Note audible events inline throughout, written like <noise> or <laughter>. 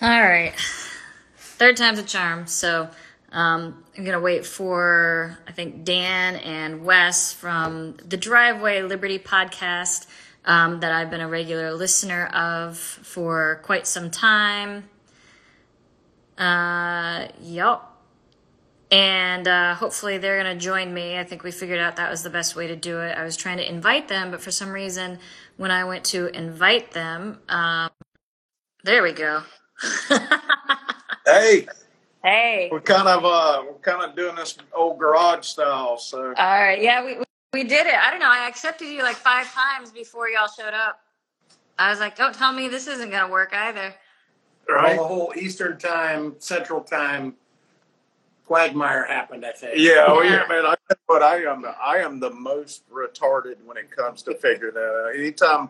All right. Third time's a charm. So um, I'm going to wait for, I think, Dan and Wes from the Driveway Liberty podcast um, that I've been a regular listener of for quite some time. Uh, yep. And uh, hopefully they're going to join me. I think we figured out that was the best way to do it. I was trying to invite them, but for some reason, when I went to invite them, um, there we go. Hey, hey. we're kind of uh, we're kind of doing this old garage style. So All right. Yeah, we we did it. I don't know. I accepted you like five times before y'all showed up. I was like, don't tell me this isn't gonna work either. right, Well, the whole Eastern time, Central time quagmire happened, I think. yeah, oh Yeah. yeah, man. I tell you what I am I am the most retarded when it comes to figuring that out. Anytime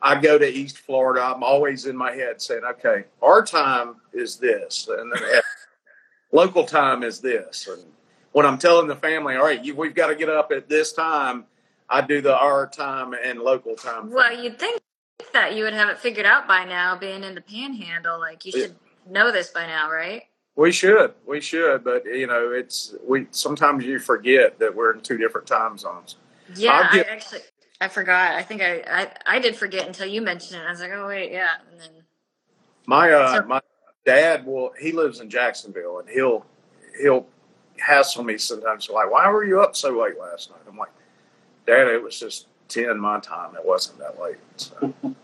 I go to East Florida, I'm always in my head saying, "Okay, our time is this," and then local time is this. And when I'm telling the family, "All right, you, we've got to get up at this time," I do the our time and local time. Well, you'd think that you would have it figured out by now, being in the Panhandle. Like you should know this by now, right? We should, we should, but you know, it's we. Sometimes you forget that we're in two different time zones. Yeah, I'll I actually I forgot. I think I, I I did forget until you mentioned it. I was like, oh wait, yeah, and then My uh, So- my dad will. He lives in Jacksonville, and he'll he'll hassle me sometimes. Like, why were you up so late last night? I'm like, Dad, it was just ten my time. It wasn't that late. So <laughs>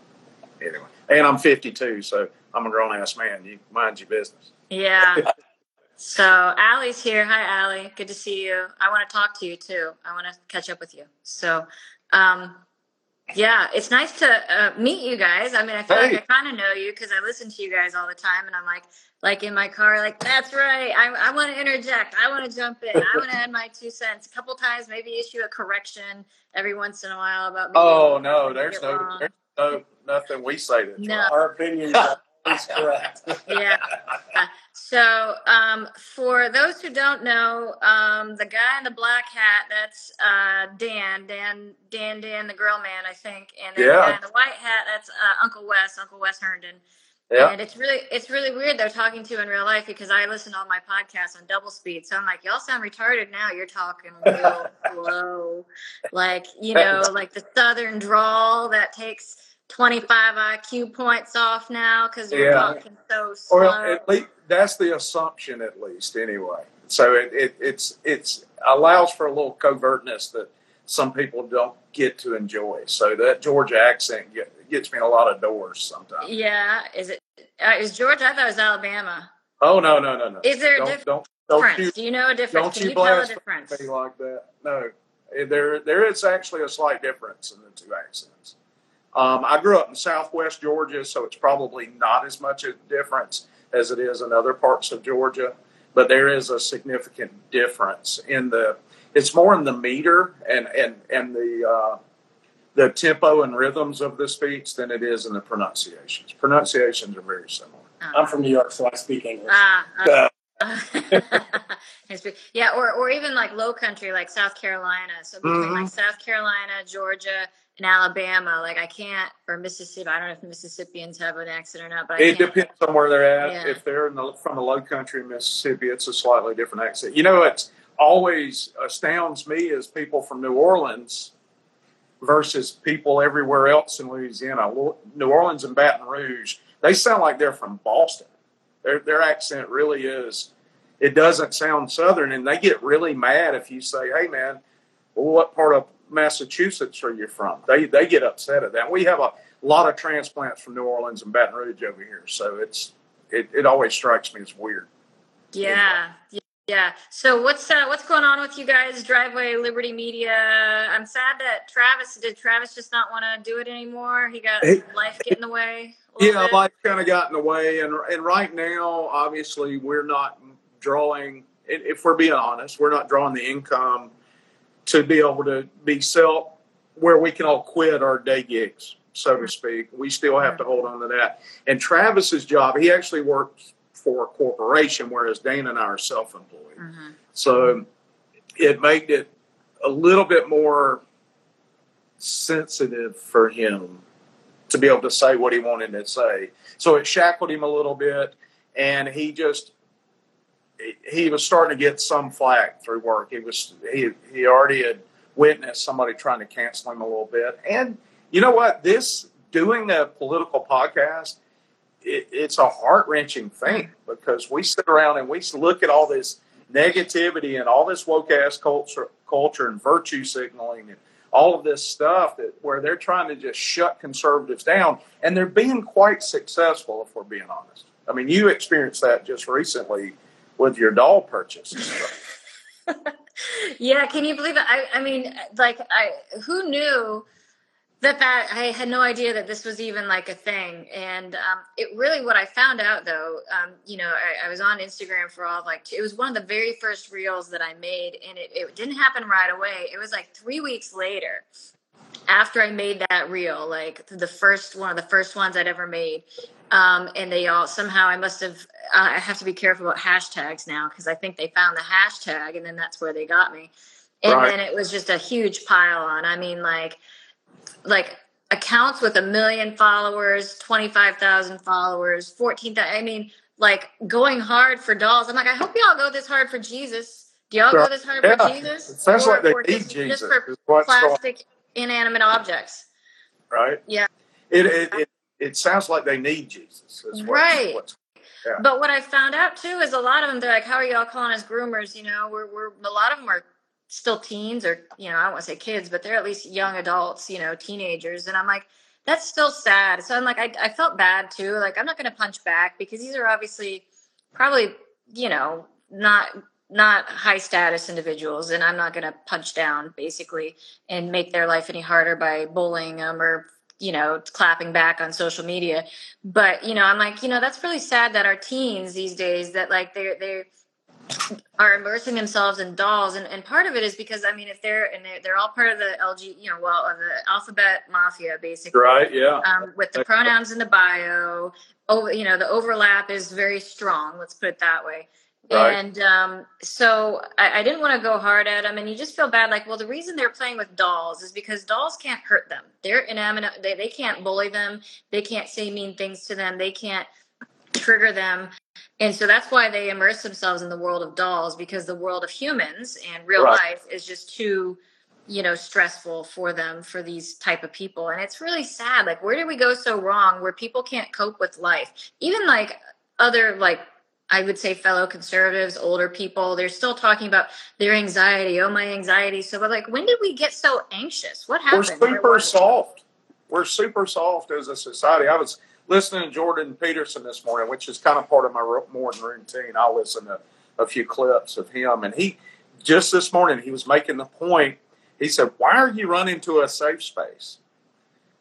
anyway, and I'm 52, so I'm a grown ass man. You mind your business. yeah. <laughs> So Allie's here. Hi, Allie. Good to see you. I want to talk to you too. I want to catch up with you. So, um, yeah, it's nice to uh, meet you guys. I mean, I feel Hey. like I kind of know you because I listen to you guys all the time, and I'm like, like in my car, like that's right. I, I want to interject. I want to jump in. I want to add my two cents. A couple times, maybe issue a correction every once in a while about. Oh no, there's no there's no nothing we say that's No. Our opinions <laughs> are correct. yeah. <laughs> So, um, for those who don't know, um, the guy in the black hat, that's uh, Dan, Dan, Dan, Dan, the grill man, I think. And then the Yeah. guy in the white hat, that's uh, Uncle Wes, Uncle Wes Herndon. Yeah. And it's really, it's really weird they're talking to you in real life because I listen to all my podcasts on double speed. So I'm like, y'all sound retarded now. You're talking real <laughs> slow, like you know, like the southern drawl that takes 25 IQ points off now because you're Yeah. talking so slow. Well, at least that's the assumption, at least anyway. So it, it it's it's allows for a little covertness that some people don't get to enjoy. So that Georgia accent get, gets me in a lot of doors sometimes. Yeah, is it? Uh, is Georgia? I thought it was Alabama. Oh no no no no! Is there a don't, diff- don't don't difference? you Do you know a difference? don't Can you you, tell a difference? like that? No, there there is actually a slight difference in the two accents. Um, I grew up in Southwest Georgia, so it's probably not as much of a difference as it is in other parts of Georgia, but there is a significant difference in the. It's more in the meter and and and the uh, the tempo and rhythms of the speech than it is in the pronunciations. Pronunciations are very similar. I'm from New York, so I speak English. Ah, Uh, okay. <laughs> yeah, or or even like low country, like South Carolina. So between Mhm. like South Carolina, Georgia, and Alabama, like I can't, or Mississippi. I don't know if Mississippians have an accent or not, but I It can't. depends on where they're at. Yeah. If they're in the, from the low country in Mississippi, it's a slightly different accent. You know, it always astounds me is people from New Orleans versus people everywhere else in Louisiana. New Orleans and Baton Rouge, they sound like they're from Boston. Their their accent really is. It doesn't sound Southern, and they get really mad if you say, "Hey, man, well, what part of Massachusetts are you from?" They they get upset at that. We have a lot of transplants from New Orleans and Baton Rouge over here, so it's it, it always strikes me as weird. Yeah, yeah. So what's uh, what's going on with you guys? Driveway Liberty Media. I'm sad that Travis did. Travis just not want to do it anymore. He got Hey. life get in the way. Yeah, bit. life kind of got in the way, and and right now, obviously, we're not drawing. If we're being honest, we're not drawing the income to be able to be self where we can all quit our day gigs, so to speak. We still have to hold on to that. And Travis's job, he actually works for a corporation, whereas Dana and I are self-employed. Mhm. So it made it a little bit more sensitive for him to be able to say what he wanted to say. So it shackled him a little bit, and he just he was starting to get some flack through work. He was he he already had witnessed somebody trying to cancel him a little bit, and you know what? This doing a political podcast, it, it's a heart wrenching thing because we sit around and we look at all this negativity and all this woke ass culture, culture and virtue signaling and all of this stuff that where they're trying to just shut conservatives down, and they're being quite successful if we're being honest. I mean, you experienced that just recently with your doll purchase. <laughs> yeah, can you believe it? I, I mean, like, I who knew that that I had no idea that this was even like a thing. And um, it really, what I found out though, um, you know, I, I, was on Instagram for all of like, it was one of the very first reels that I made, and it, it didn't happen right away. It was like three weeks later after I made that reel, like the first one of the first ones I'd ever made. Um, and they all somehow I must have uh, I have to be careful about hashtags now because I think they found the hashtag and then that's where they got me. And right. then it was just a huge pile on. I mean, like like accounts with a million followers, 25,000 followers, 14,000. I mean, like going hard for dolls. I'm like, I hope y'all go this hard for Jesus. Do y'all go this hard yeah. for Jesus? It sounds or, like they need Jesus. Just for plastic inanimate objects. Right. Yeah. It, it, it, it sounds like they need Jesus. right. Yeah. But what I found out too is a lot of them, they're like, how are y'all calling us groomers? You know, we're, we're, a lot of them are still teens or you know i don't want to say kids but they're at least young adults you know teenagers and i'm like that's still sad so i'm like i, I felt bad too like i'm not going to punch back because these are obviously probably you know not not high status individuals and i'm not going to punch down basically and make their life any harder by bullying them or you know clapping back on social media. But you know i'm like you know that's really sad that our teens these days that like they're they're are immersing themselves in dolls and, and part of it is because i mean if they're and they're, they're all part of the lg you know well of the alphabet mafia basically. Right yeah. Um, with the pronouns in the bio oh you know the overlap is very strong let's put it that way right. and um, so I, I didn't want to go hard at them and you just feel bad like well the reason they're playing with dolls is because dolls can't hurt them they're inanimate they, they can't bully them they can't say mean things to them they can't trigger them and so that's why they immerse themselves in the world of dolls because the world of humans and real right. life is just too you know stressful for them for these type of people and it's really sad like where did we go so wrong where people can't cope with life even like other like i would say fellow conservatives older people they're still talking about their anxiety oh my anxiety so but like when did we get so anxious what happened we're super soft we're super soft as a society i was listening to Jordan Peterson this morning, which is kind of part of my morning routine. I'll listen to a few clips of him, and he just this morning he was making the point. He said, "Why are you running to a safe space?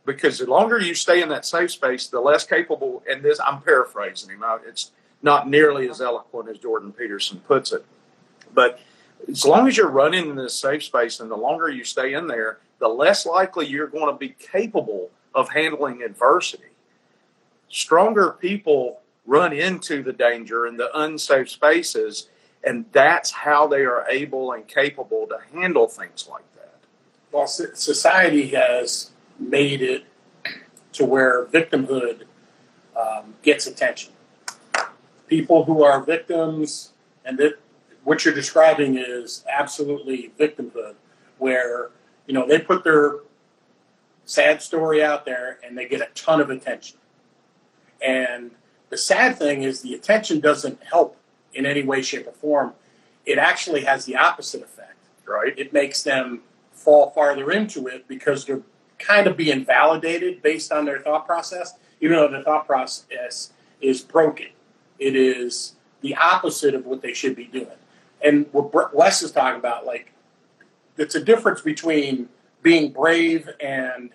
Because the longer you stay in that safe space, the less capable." And this, I'm paraphrasing him. It's not nearly as eloquent as Jordan Peterson puts it, but as long as you're running in this safe space, and the longer you stay in there, the less likely you're going to be capable of handling adversity stronger people run into the danger and the unsafe spaces, and that's how they are able and capable to handle things like that. Well, society has made it to where victimhood um, gets attention. People who are victims, and that what you're describing is absolutely victimhood, where you know they put their sad story out there and they get a ton of attention and the sad thing is the attention doesn't help in any way, shape, or form. It actually has the opposite effect. Right. It makes them fall farther into it because they're kind of being validated based on their thought process, even though the thought process is broken. It is the opposite of what they should be doing. And what Wes is talking about, like, it's a difference between being brave and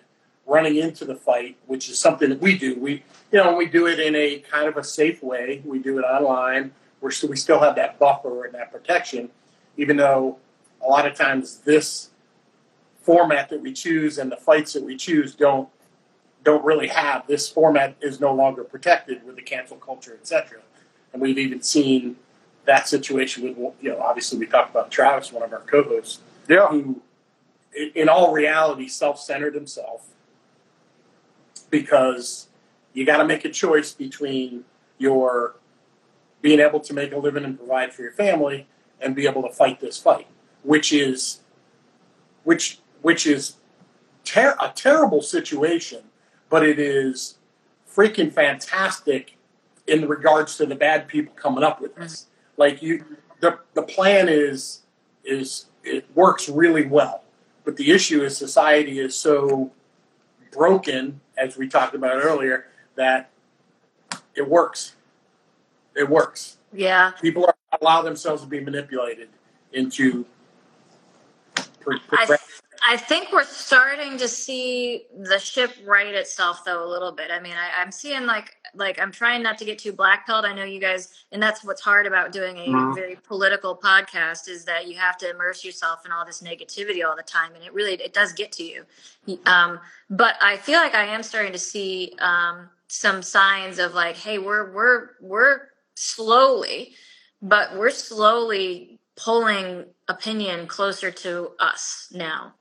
running into the fight, which is something that we do. We, you know, we do it in a kind of a safe way. We do it online. We're we still have that buffer and that protection, even though a lot of times this format that we choose and the fights that we choose don't don't really have this format is no longer protected with the cancel culture, etc. And we've even seen that situation with you know obviously we talked about Travis, one of our co-hosts, yeah, who in all reality self-centered himself because you got to make a choice between your being able to make a living and provide for your family and be able to fight this fight, which is which which is ter- a terrible situation, but it is freaking fantastic in regards to the bad people coming up with this. Like you, the the plan is is it works really well, but the issue is society is so broken, as we talked about earlier, that it works. It works. Yeah. People are, allow themselves to be manipulated into. Pre- I, I think we're starting to see the ship right itself though a little bit. I mean, I, I'm seeing like like I'm trying not to get too black pilled. I know you guys, and that's what's hard about doing a Mhm. very political podcast is that you have to immerse yourself in all this negativity all the time, and it really it does get to you. Um, but I feel like I am starting to see um, some signs of like, hey, we're we're we're slowly, but we're slowly pulling opinion closer to us now.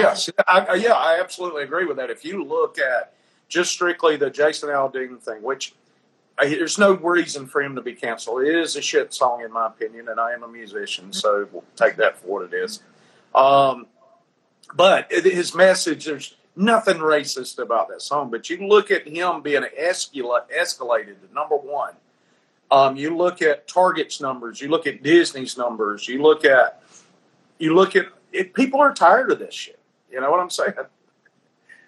Yes, I, I, yeah, I absolutely agree with that. If you look at just strictly the Jason Aldean thing, which I, there's no reason for him to be canceled. It is a shit song, in my opinion, and I am a musician, so we'll take that for what it is. Um, but his message, there's nothing racist about that song. But you look at him being escala- escalated to number one. Um, you look at Target's numbers. You look at Disney's numbers. You look at you look at it, people are tired of this shit. You know what I'm saying?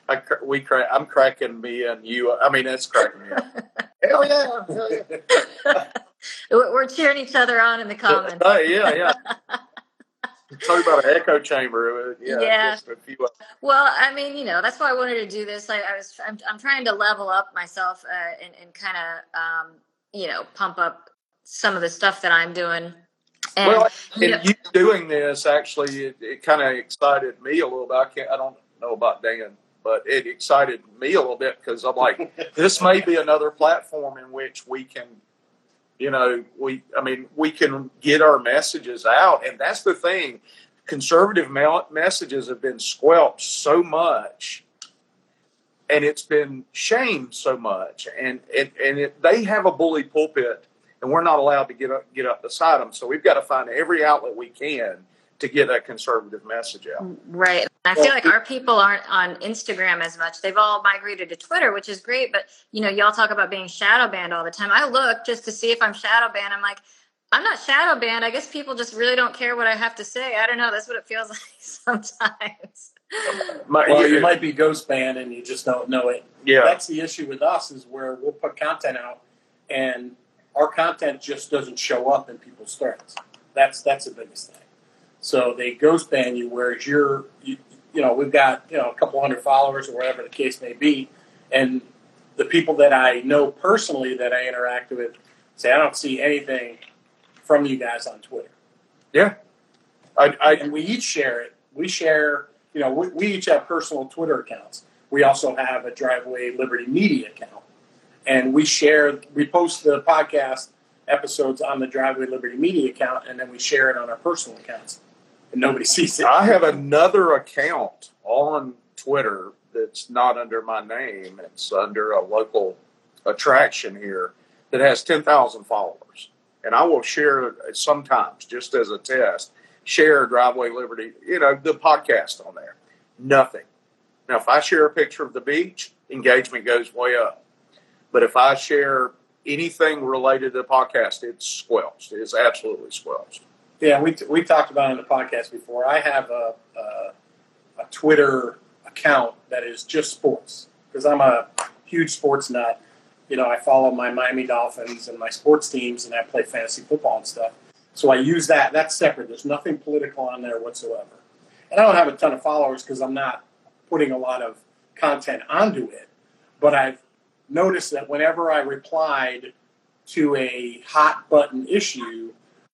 I, we crack, I'm cracking me and you. I mean, it's cracking me up. <laughs> Hell yeah! Hell yeah! <laughs> We're we're cheering each other on in the comments. Uh, yeah, yeah. <laughs> Talk about an echo chamber. uh, Yeah, Yeah. Just a few, Well, I mean, you know, that's why I wanted to do this. I, I was, I'm, I'm trying to level up myself uh, and, and kind of, um, you know, pump up some of the stuff that I'm doing. And well, you and know- you doing this actually, it, it kind of excited me a little bit. I can't. I don't know about Dan, but it excited me a little bit because I'm like, <laughs> this may be another platform in which we can, you know, we. I mean, we can get our messages out, and that's the thing. Conservative messages have been squelched so much, and it's been shamed so much, and and and it, they have a bully pulpit and we're not allowed to get up get up beside them. So we've got to find every outlet we can to get that conservative message out. Right. I feel like our people aren't on Instagram as much. They've all migrated to Twitter, which is great. But you know, y'all talk about being shadow banned all the time. I look just to see if I'm shadow banned. I'm like, I'm not shadow banned. I guess people just really don't care what I have to say. I don't know. That's what it feels <laughs> like sometimes. Well, you might be ghost banned and you just don't know it. yeah, That's the issue with us is where we'll put content out and our content just doesn't show up in people's threads. That's that's the biggest thing. So they ghost ban you, whereas you're, you, you know, we've got you know a couple hundred followers or whatever the case may be, and the people that I know personally that I interact with say I don't see anything from you guys on Twitter. Yeah, I, I, and we each share it. We share, you know, we, we each have personal Twitter accounts. We also have a Driveway Liberty Media account, and we share. We post the podcast episodes on the Driveway Liberty Media account, and then we share it on our personal accounts, and nobody <laughs> sees it. I have another account on Twitter that's not under my name. It's under a local attraction here that has ten thousand followers, and I will share sometimes just as a test. Share Driveway Liberty, you know, the podcast on there. Nothing. Now, if I share a picture of the beach, engagement goes way up. But if I share anything related to the podcast, it's squelched. It's absolutely squelched. Yeah, we we talked about it on the podcast before. I have a a, a Twitter account that is just sports because I'm a huge sports nut. You know, I follow my Miami Dolphins and my sports teams, and I play fantasy football and stuff. So I use that. That's separate. There's nothing political on there whatsoever. And I don't have a ton of followers because I'm not putting a lot of content onto it. But I've noticed that whenever I replied to a hot button issue,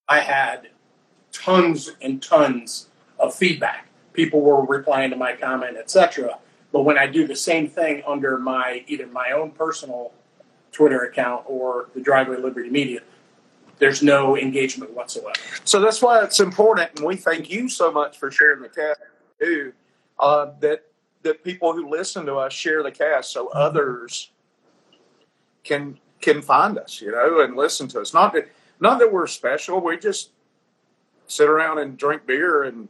I had tons and tons of feedback. People were replying to my comment, etc. But when I do the same thing under my either my own personal Twitter account or the Driveway Liberty Media, there's no engagement whatsoever. So that's why it's important, and we thank you so much for sharing the cast too. Uh, that that people who listen to us share the cast so others can can find us, you know, and listen to us. Not that not that we're special. We just sit around and drink beer and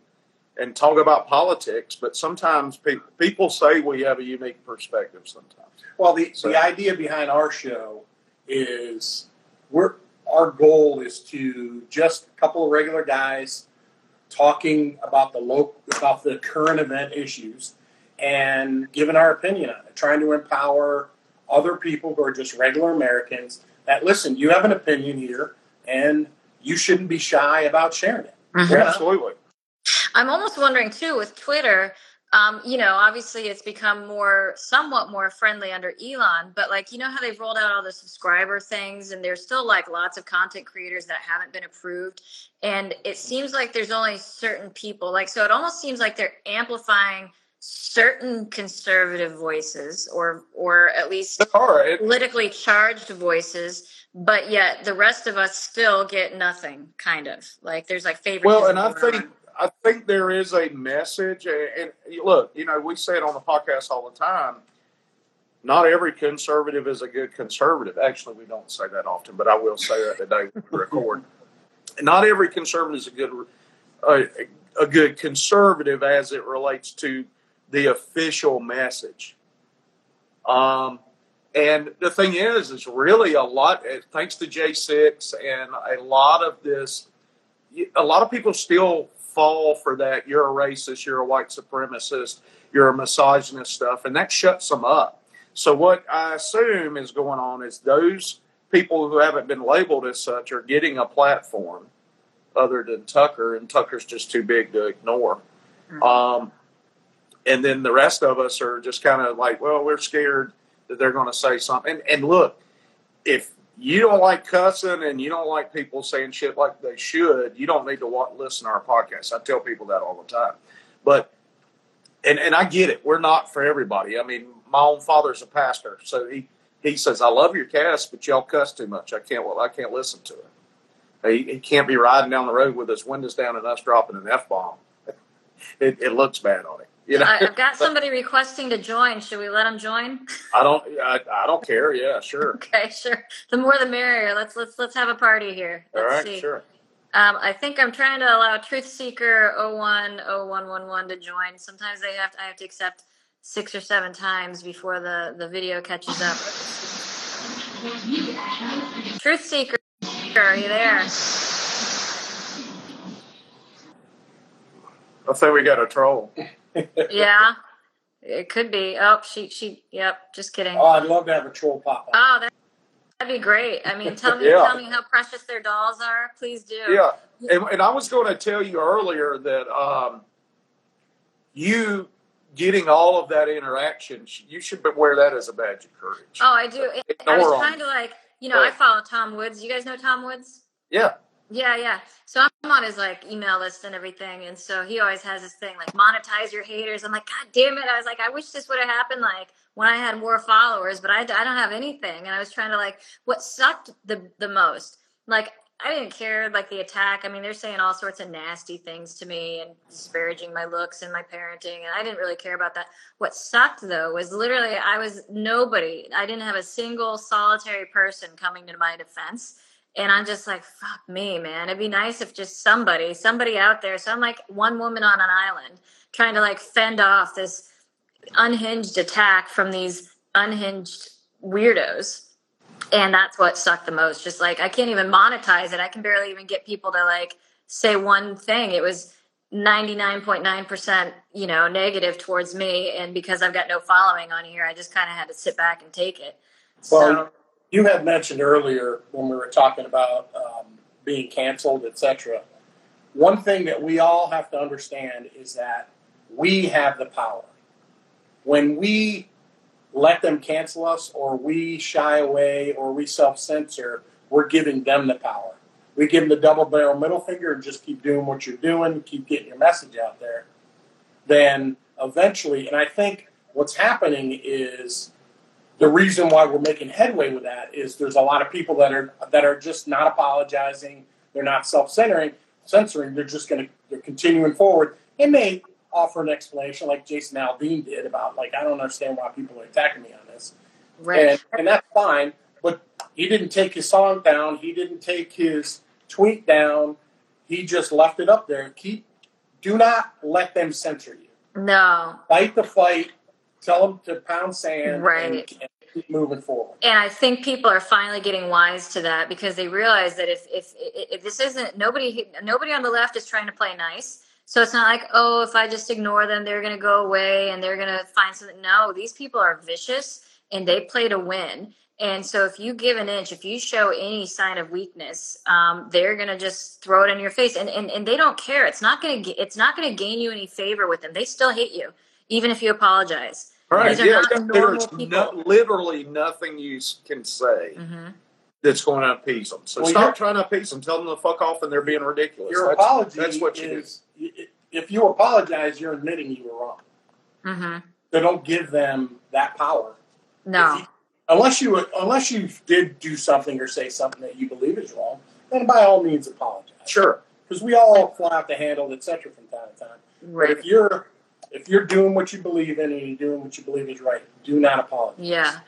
and talk about politics. But sometimes pe- people say we have a unique perspective. Sometimes. Well, the, So- the idea behind our show is we're our goal is to just a couple of regular guys talking about the local about the current event issues and giving our opinion on it, trying to empower other people who are just regular Americans that listen, you have an opinion here and you shouldn't be shy about sharing it. Yeah. Absolutely. I'm almost wondering too with Twitter. Um, you know, obviously it's become more, somewhat more friendly under Elon, but like, you know how they've rolled out all the subscriber things, and there's still like lots of content creators that haven't been approved, and it seems like there's only certain people. Like, so it almost seems like they're amplifying certain conservative voices, or or at least right. politically charged voices, but yet the rest of us still get nothing. Kind of like there's like favoritism. Well, and I think. I think there is a message, and, and look, you know, we say it on the podcast all the time. Not every conservative is a good conservative. Actually, we don't say that often, but I will say that today when we record. <laughs> Not every conservative is a good a, a good conservative as it relates to the official message. Um, and the thing is, is really a lot. Thanks to J six and a lot of this a lot of people still fall for that. You're a racist, you're a white supremacist, you're a misogynist stuff, and that shuts them up. So, what I assume is going on is those people who haven't been labeled as such are getting a platform other than Tucker, and Tucker's just too big to ignore. Um, and then the rest of us are just kind of like, well, we're scared that they're going to say something. And, and look, if you don't like cussing and you don't like people saying shit like they should, you don't need to listen to our podcast. I tell people that all the time. But and and I get it. We're not for everybody. I mean, my own father's a pastor, so he he says, "I love your cast, but y'all cuss too much. I can't well, I can't listen to it. He, he can't be riding down the road with his windows down and us dropping an f bomb. <laughs> It, it looks bad on him. You know, I, I've got <laughs> somebody requesting to join. Should we let them join? I don't I, I don't care. Yeah, sure. <laughs> Okay, sure. The more the merrier. Let's let's let's have a party here. All Let's right, see. sure. Um, I think I'm trying to allow Truth Seeker 010111 to join. Sometimes they have to, I have to accept six or seven times before the, the video catches up. Truth Seeker, are you there? I think we got a troll. Yeah, it could be. Oh, she she. Yep, just kidding. Oh, I'd love to have a troll pop up. Oh, that, that'd be great. I mean, tell me Yeah. tell me how precious their dolls are. Please do. Yeah, and, and I was going to tell you earlier that um, you getting all of that interaction, you should wear that as a badge of courage. Oh, I do. I was them. trying to like, you know, I follow Tom Woods. You guys know Tom Woods? Yeah, Yeah, yeah. So I'm on his like email list and everything, and so he always has this thing like monetize your haters. I'm like, God damn it! I was like, I wish this would have happened like when I had more followers, but I, I don't have anything. And I was trying to like, what sucked the the most, like. I didn't care like the attack. I mean, they're saying all sorts of nasty things to me and disparaging my looks and my parenting, and I didn't really care about that. What sucked though was literally I was nobody. I didn't have a single solitary person coming to my defense. And I'm just like, fuck me, man. It'd be nice if just somebody, somebody out there. So I'm like one woman on an island trying to like fend off this unhinged attack from these unhinged weirdos. And that's what sucked the most. Just like I can't even monetize it. I can barely even get people to like say one thing. It was 99.9% you know negative towards me and because i've got no following on here i just kind of had to sit back and take it so Well, you had mentioned earlier when we were talking about um, being canceled, etc. One thing that we all have to understand is that we have the power. When we let them cancel us, or we shy away, or we self censor, we're giving them the power. We give them the double barrel middle finger and just keep doing what you're doing, keep getting your message out there. Then eventually, and I think what's happening is the reason why we're making headway with that is there's a lot of people that are that are just not apologizing. They're not self-centering, censoring. They're just going to they're continuing forward. It may offer an explanation like Jason Aldean did about like I don't understand why people are attacking me on this, Right. and, and that's fine. But he didn't take his song down. He didn't take his tweet down. He just left it up there. Keep. Do not let them censor you. no. Fight the fight. Tell them to pound sand. Right. And, and keep moving forward. And I think people are finally getting wise to that because they realize that if, if if this isn't nobody nobody on the left is trying to play nice. So it's not like oh if I just ignore them they're going to go away and they're going to find something. No, these people are vicious and they play to win. And so if you give an inch, if you show any sign of weakness, um, they're going to just throw it in your face. And, and and they don't care. It's not going to it's not going to gain you any favor with them. They still hate you even if you apologize. Right. These are Yeah. not There's no, literally nothing you can say hmm that's going to appease them. So Well, stop trying to appease them. Tell them to fuck off, and they're being ridiculous. Your that's, apology That's what you is if you apologize, you're admitting you were wrong. hmm So don't give them that power. No. You- unless you unless you did do something or say something that you believe is wrong, then by all means apologize. Sure. Because we all fly off the handle, etc. from time to time. Right. But if you're if you're doing what you believe in and you're doing what you believe is right, do not apologize. Yeah.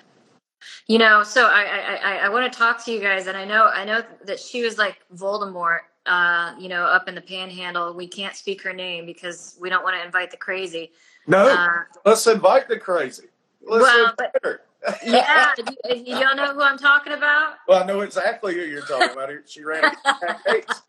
You know, so I I, I, I want to talk to you guys, and I know I know that she was like Voldemort, uh, you know, up in the Panhandle. We can't speak her name because we don't want to invite the crazy. No, Uh, let's invite the crazy. Let's Well, invite her. <laughs> yeah, you, y'all know who I'm talking about. Well, I know exactly who you're talking about. She ran a case.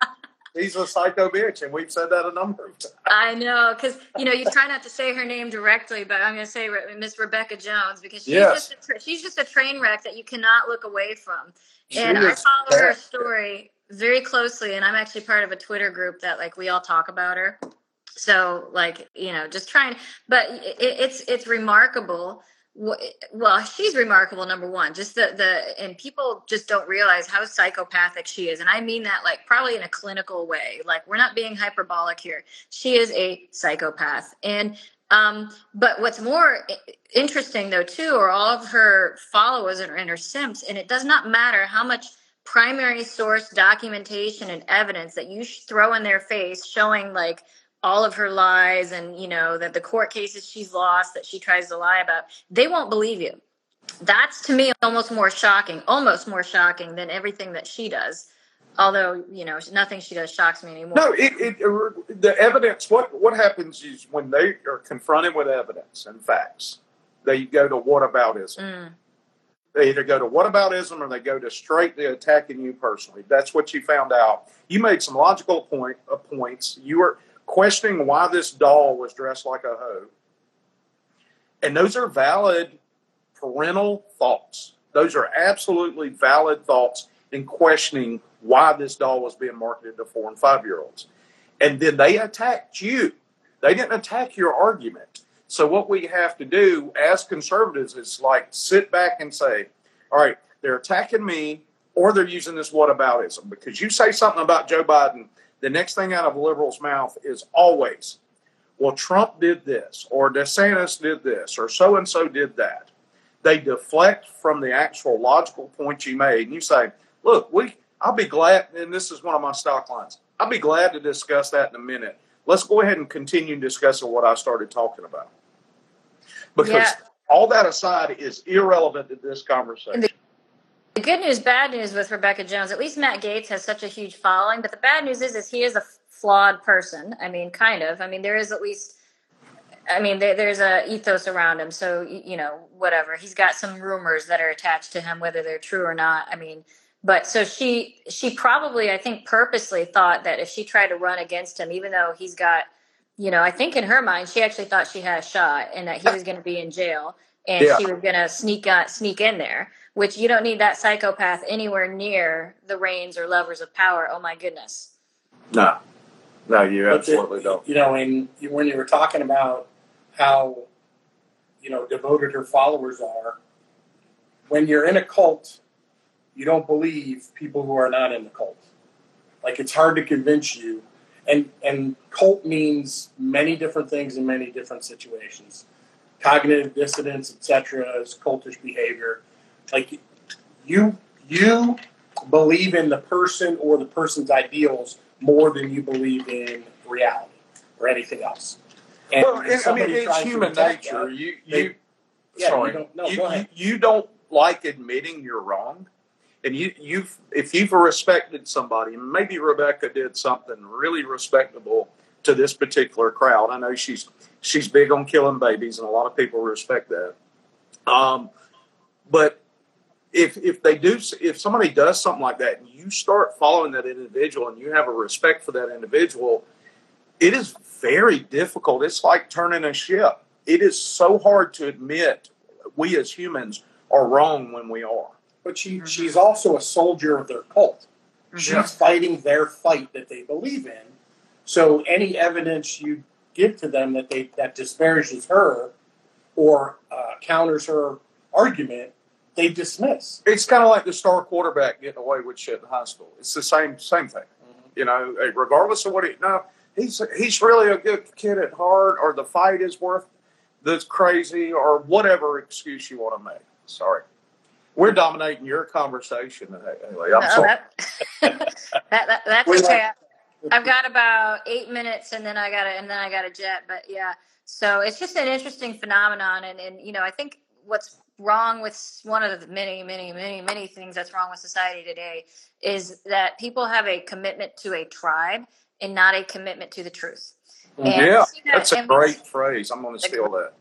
He's a psycho bitch, and we've said that a number of times. I know, because you know you try not to say her name directly, but I'm going to say Miss Rebekah Jones because she's Yes. just a, she's just a train wreck that you cannot look away from. She and I follow her story very closely, and I'm actually part of a Twitter group that like we all talk about her. So like you know, just trying, but it, it's it's remarkable. Well, she's remarkable. Number one, just the the and people just don't realize how psychopathic she is, and I mean that like probably in a clinical way. Like we're not being hyperbolic here. She is a psychopath, and um, but what's more interesting though too are all of her followers and, and her simps, and it does not matter how much primary source documentation and evidence that you throw in their face showing like all of her lies and you know that the court cases she's lost that she tries to lie about they won't believe you that's to me almost more shocking almost more shocking than everything that she does although you know nothing she does shocks me anymore No, it, it, the evidence. What what happens is when they are confronted with evidence and facts, they go to whataboutism. Mm, They either go to whataboutism or they go to straight to attacking you personally. That's what you found out. You made some logical point uh, points. You were questioning why this doll was dressed like a hoe, and those are valid parental thoughts. Those are absolutely valid thoughts in questioning why this doll was being marketed to four and five year olds. And then they attacked you. They didn't attack your argument. So what we have to do as conservatives is like sit back and say, all right, they're attacking me or they're using this whataboutism because you say something about Joe Biden, the next thing out of a liberal's mouth is always, well, Trump did this or DeSantis did this or so and so did that. They deflect from the actual logical point you made and you say, look, we I'll be glad and this is one of my stock lines. I'll be glad to discuss that in a minute. Let's go ahead and continue discussing what I started talking about. Because Yeah. all that aside is irrelevant to this conversation. The good news, bad news with Rebekah Jones. At least Matt Gaetz has such a huge following, but the bad news is, is he is a flawed person. I mean, kind of. I mean, there is at least. I mean, there, there's a ethos around him, so you know, whatever. He's got some rumors that are attached to him, whether they're true or not. I mean, but so she, she probably, I think, purposely thought that if she tried to run against him, even though he's got, you know, I think in her mind, she actually thought she had a shot and that he was going to be in jail and Yeah. she was going to sneak uh, sneak in there which you don't need that psychopath anywhere near the reins or levers of power. Oh my goodness. No, no, you But the- absolutely don't. You know, and when you were talking about how, you know, devoted her followers are, when you're in a cult, you don't believe people who are not in the cult. Like it's hard to convince you. And and cult means many different things in many different situations. Cognitive dissonance, etc., is cultish behavior. Like you you believe in the person or the person's ideals more than you believe in reality or anything else. And well, I mean, it's human nature. that, You, they- you, yeah, sorry, you don't, no, you, you, you don't like admitting you're wrong, and you, you've, if you've respected somebody, maybe Rebekah did something really respectable to this particular crowd. I know she's she's big on killing babies, and a lot of people respect that. Um, but if if they do, if somebody does something like that, and you start following that individual, and you have a respect for that individual, it is very difficult. It's like turning a ship. It is so hard to admit we as humans are wrong when we are. But she, Mhm. she's also a soldier of their cult. She's fighting their fight that they believe in. So any evidence you give to them that they that disparages her or uh, counters her argument, they dismiss. It's kind of like the star quarterback getting away with shit in high school. It's the same same thing. Mm-hmm. You know, regardless of what he no, he's he's really a good kid at heart, or the fight is worth the crazy, or whatever excuse you want to make. Sorry, we're dominating your conversation, Haley. I'm No, sorry. <laughs> that, that, that- that's We okay. I've got about eight minutes, and then I got to, and then I got a jet. But yeah, so it's just an interesting phenomenon, and and you know, I think what's wrong with one of the many, many, many, many things that's wrong with society today is that people have a commitment to a tribe and not a commitment to the truth. And Yeah, that- That's a we- great phrase. I'm going to steal that.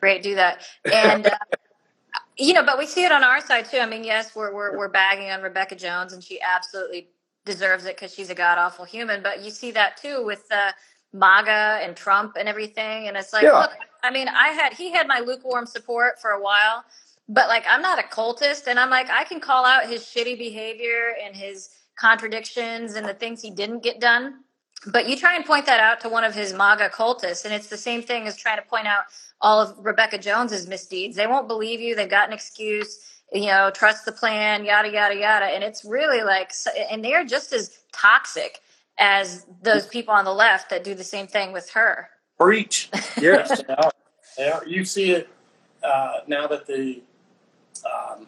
Great, do that. And uh, <laughs> you know, but we see it on our side too. I mean, yes, we're we're we're bagging on Rebekah Jones, and she absolutely deserves it because she's a god awful human. But you see that too with uh, MAGA and Trump and everything. And it's like, Yeah. look, I mean, I had he had my lukewarm support for a while, but like I'm not a cultist, and I'm like I can call out his shitty behavior and his contradictions and the things he didn't get done. But you try and point that out to one of his MAGA cultists, and it's the same thing as trying to point out all of Rebekah Jones's misdeeds. They won't believe you. They've got an excuse. You know, trust the plan, yada yada yada. And it's really like, and they are just as toxic as those people on the left that do the same thing with her. Preach. Yes. <laughs> Yeah, yeah. You see it uh, now that the um,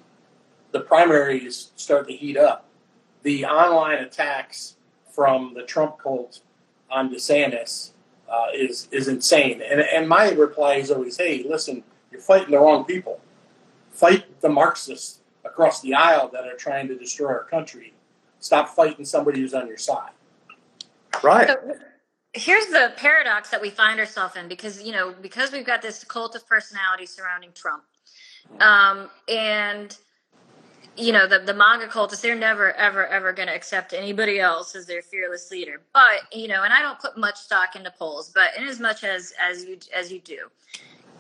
the primaries start to heat up. The online attacks from the Trump cult on DeSantis uh, is is insane. And and my reply is always, "Hey, listen, you're fighting the wrong people. Fight the Marxists across the aisle that are trying to destroy our country. Stop fighting somebody who's on your side." right. So here's the paradox that we find ourselves in because you know because we've got this cult of personality surrounding Trump, um, and you know the the MAGA cultists they're never ever ever going to accept anybody else as their fearless leader. But you know, and I don't put much stock into polls, but in as much as as you as you do.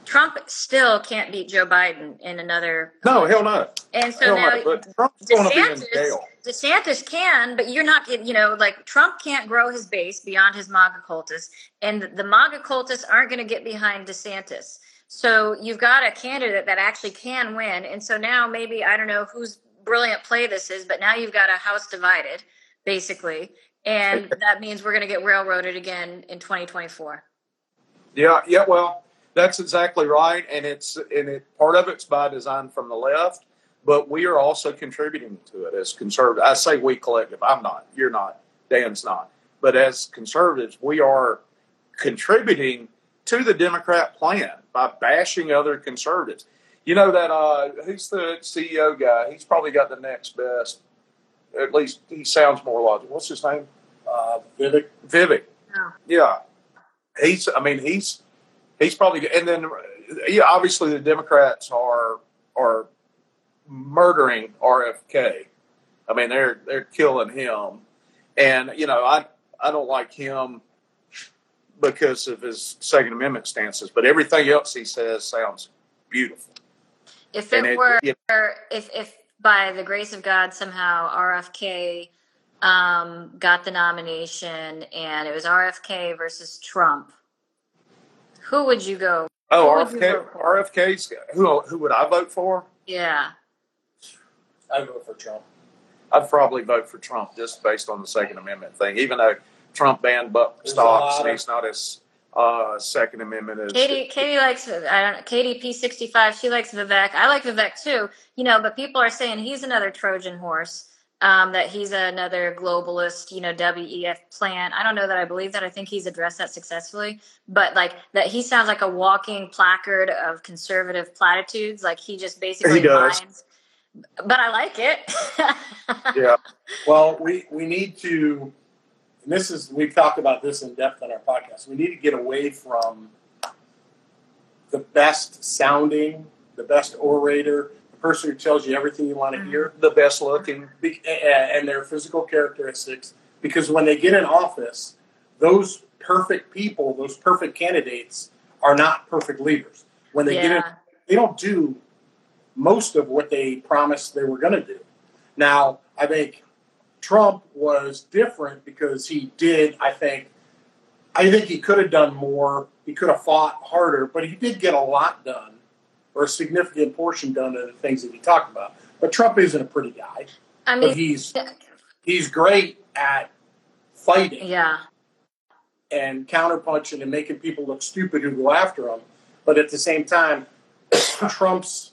Trump still can't beat Joe Biden in another. No, hell no. And so Hell now no. But Trump's going to be in DeSantis. DeSantis can, but you're not, you know, like Trump can't grow his base beyond his MAGA cultists, and the MAGA cultists aren't going to get behind DeSantis. So you've got a candidate that actually can win, and so now maybe I don't know whose brilliant play this is, but now you've got a house divided, basically, and <laughs> that means we're going to get railroaded again in 2024. Yeah, yeah. Well, that's exactly right, and it's and it part of it's by design from the left, but we are also contributing to it as conservative. I say we collective. I'm not. You're not. Dan's not. But as conservatives, we are contributing to the Democrat plan by bashing other conservatives. You know that uh, who's the CEO guy? He's probably got the next best. At least he sounds more logical. What's his name? Uh, Vivek, Vivek. Oh. Yeah, he's. I mean, he's he's probably. And then, yeah, obviously the Democrats are are murdering RFK. I mean, they're they're killing him, and you know, I I don't like him because of his Second Amendment stances, but everything else he says sounds beautiful. If it it- were, it- if if by the grace of God somehow RFK um, got the nomination and it was RFK versus Trump, who would you go? Oh, Who RFK, vote for? RFK's who who would I vote for? Yeah, I'd vote for Trump. I'd probably vote for Trump just based on the Second Amendment thing, even though Trump banned bump There's stocks and of- he's not as uh, Second Amendment as Katie. Katie likes I don't know. Katie P sixty five. She likes Vivek. I like Vivek too. You know, but people are saying he's another Trojan horse. um, that he's another globalist, you know, WEF plant. I don't know that I believe that. I think he's addressed that successfully, but like that he sounds like a walking placard of conservative platitudes. Like he just basically He does. lines. But I like it. <laughs> Yeah. Well, we, we need to, and this is, we've talked about this in depth on our podcast. We need to get away from the best sounding, the best orator, the person who tells you everything you want to Mhm. hear, The best looking. be- a- a- and their physical characteristics. Because when they get in office, those perfect people, those perfect candidates, are not perfect leaders. When they get in they don't do most of what they promised they were going to do. Now, I think Trump was different because he did, I think, I think he could have done more. He could have fought harder, but he did get a lot done, or a significant portion done of the things that he talked about. But Trump isn't a pretty guy, I mean, he's he's great at fighting yeah. and counterpunching and making people look stupid who go after him. But at the same time, <clears throat> Trump's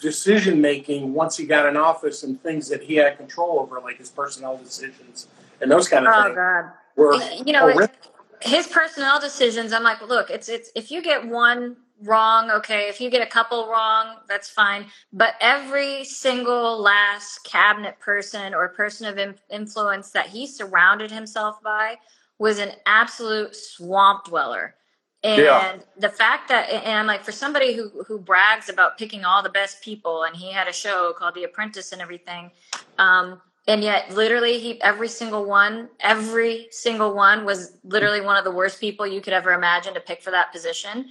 decision making once he got in office and things that he had control over, like his personnel decisions and those kind of Oh things, God. were you know, horrific. his personnel decisions i'm like look it's it's if you get one wrong okay if you get a couple wrong that's fine but every single last cabinet person or person of in- influence that he surrounded himself by was an absolute swamp dweller and Yeah. the fact that and i'm like for somebody who who brags about picking all the best people and he had a show called the apprentice and everything um and yet literally he every single one every single one was literally one of the worst people you could ever imagine to pick for that position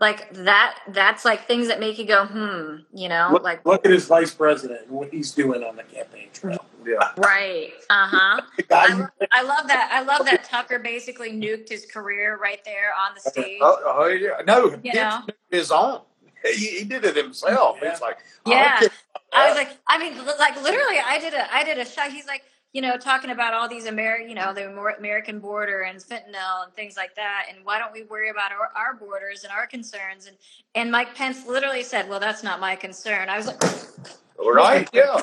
like that that's like things that make you go hmm you know Look, like look at his vice president and what he's doing on the campaign trail. Yeah. right uh-huh <laughs> I, lo- I love that i love that tucker basically nuked his career right there on the stage Oh, oh, yeah. No, You he know? his own. He, he did it himself. Yeah. He's like, Yeah. I I was like, I mean, like literally, I did a, I did a show He's like, you know, talking about all these American, you know, the American border and fentanyl and things like that, and why don't we worry about our, our borders and our concerns? And and Mike Pence literally said, well, that's not my concern. I was like, right? Yeah.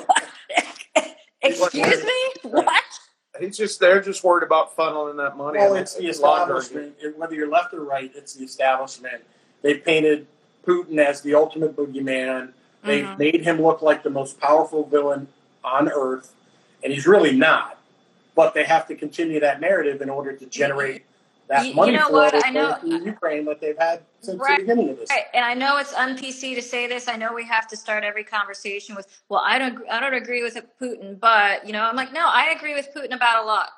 <laughs> excuse me, what? He's just they're just worried about funneling that money. Well, it's the laundering it. establishment. Whether you're left or right, it's the establishment. They've painted Putin as the ultimate boogeyman. They've Mhm. made him look like the most powerful villain on earth, and he's really not. But they have to continue that narrative in order to generate that You- you money know flow what? I know- through Ukraine that they've had since Right. the beginning of this. Right, and I know it's un-PC to say this. I know we have to start every conversation with, "Well, I don't, I don't agree with Putin," but you know, I'm like, no, I agree with Putin about a lot.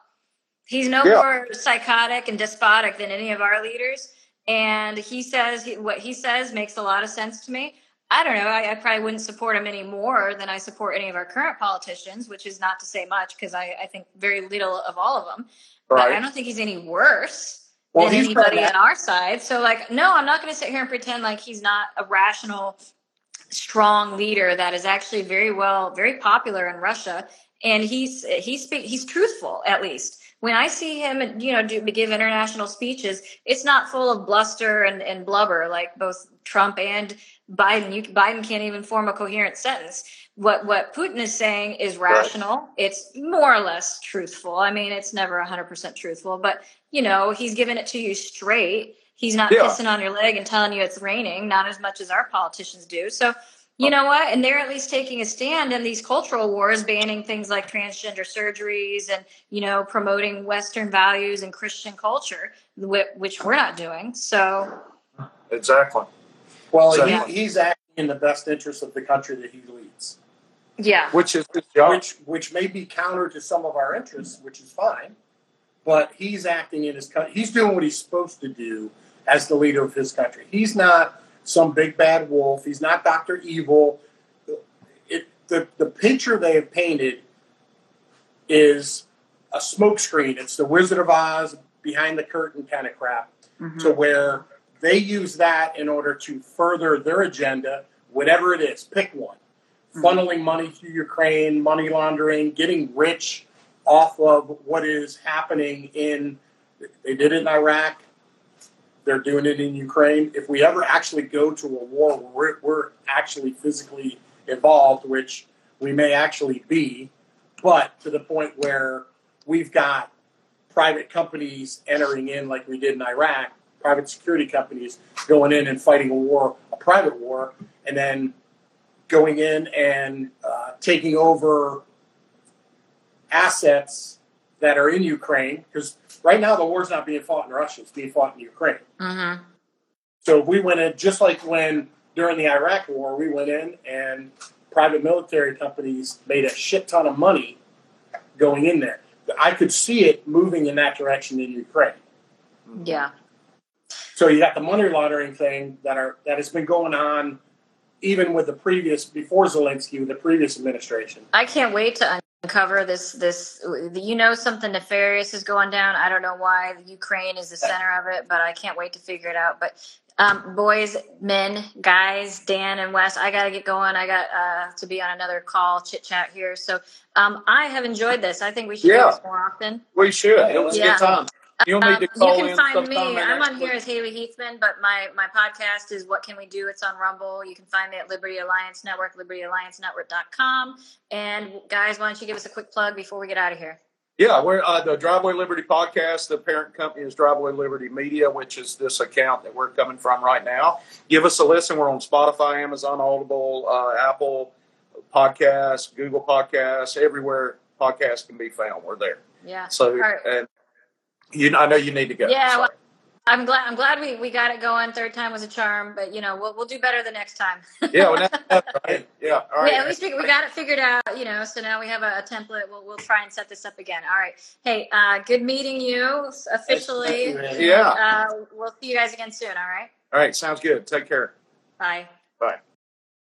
He's no Yeah. more psychotic and despotic than any of our leaders, and he says he, what he says makes a lot of sense to me. I don't know. I, I probably wouldn't support him any more than I support any of our current politicians, which is not to say much because I, I think very little of all of them. But I don't think he's any worse Well, than anybody on our side. So, like, no, I'm not going to sit here and pretend like he's not a rational, strong leader that is actually very well, very popular in Russia. And he's he's he's truthful at least. When I see him, you know, do, give international speeches, it's not full of bluster and, and blubber like both Trump and Biden. You, Biden can't even form a coherent sentence. What what Putin is saying is rational. It's more or less truthful. I mean, it's never 100% truthful, but you know, he's giving it to you straight. He's not Yeah. pissing on your leg and telling you it's raining, not as much as our politicians do. So, you know what? And they're at least taking a stand in these cultural wars, banning things like transgender surgeries and, you know, promoting Western values and Christian culture, which we're not doing. So, Exactly. Well, So- he, he's acting in the best interest of the country that he leads, yeah. Which is which which may be counter to some of our interests, which is fine. But he's acting in his country. He's doing what he's supposed to do as the leader of his country. He's not some big bad wolf. He's not Doctor Evil. It, the the picture they have painted is a smokescreen. It's the Wizard of Oz behind the curtain kind of crap. Mm-hmm. to where they use that in order to further their agenda, whatever it is. Pick one. Hmm. Funneling money to Ukraine, money laundering, getting rich off of what is happening in. They did it in Iraq. They're doing it in Ukraine. If we ever actually go to a war where we're, we're actually physically involved, which we may actually be, but to the point where we've got private companies entering in like we did in Iraq, private security companies going in and fighting a war, a private war, and then going in and uh, taking over assets that are in Ukraine because right now the war's not being fought in Russia; it's being fought in Ukraine. Mm-hmm. So we went in just like when during the Iraq War, we went in and private military companies made a shit ton of money going in there. I could see it moving in that direction in Ukraine. Yeah. So you got the money laundering thing that are that has been going on even with the previous before Zelensky the previous administration. I can't wait to uncover this this you know something nefarious is going down. I don't know why Ukraine is the center of it, but I can't wait to figure it out. But um, boys, men, guys, Dan and Wes, I got to get going. I got uh, to be on another call, chit chat here. So um, I have enjoyed this. I think we should do Yeah. this more often. We should. It was Yeah. a good time. You'll Um, need to call you can in find me. I'm on here week. as Haley Heathman, but my my podcast is What Can We Do? It's on Rumble. You can find me at Liberty Alliance Network, libertyalliancenetwork.com. And guys, why don't you give us a quick plug before we get out of here? Yeah, we're uh, the Driveway Liberty podcast. The parent company is Driveway Liberty Media, which is this account that we're coming from right now. Give us a listen. We're on Spotify, Amazon, Audible, uh, Apple Podcasts, Google Podcasts, everywhere podcasts can be found. We're there. Yeah. So, right. and you, I know you need to go. Yeah, well, I'm glad I'm glad we, we got it going. Third time was a charm, but you know, we'll we'll do better the next time. yeah, well, <laughs> that's- that's right. yeah. All right. Yeah, at least we, we got it figured out, you know. So now we have a, a template. We'll we'll try and set this up again. All right. Hey, uh, good meeting you officially. Yeah. Uh, we'll see you guys again soon. All right. All right. Sounds good. Take care. Bye. Bye.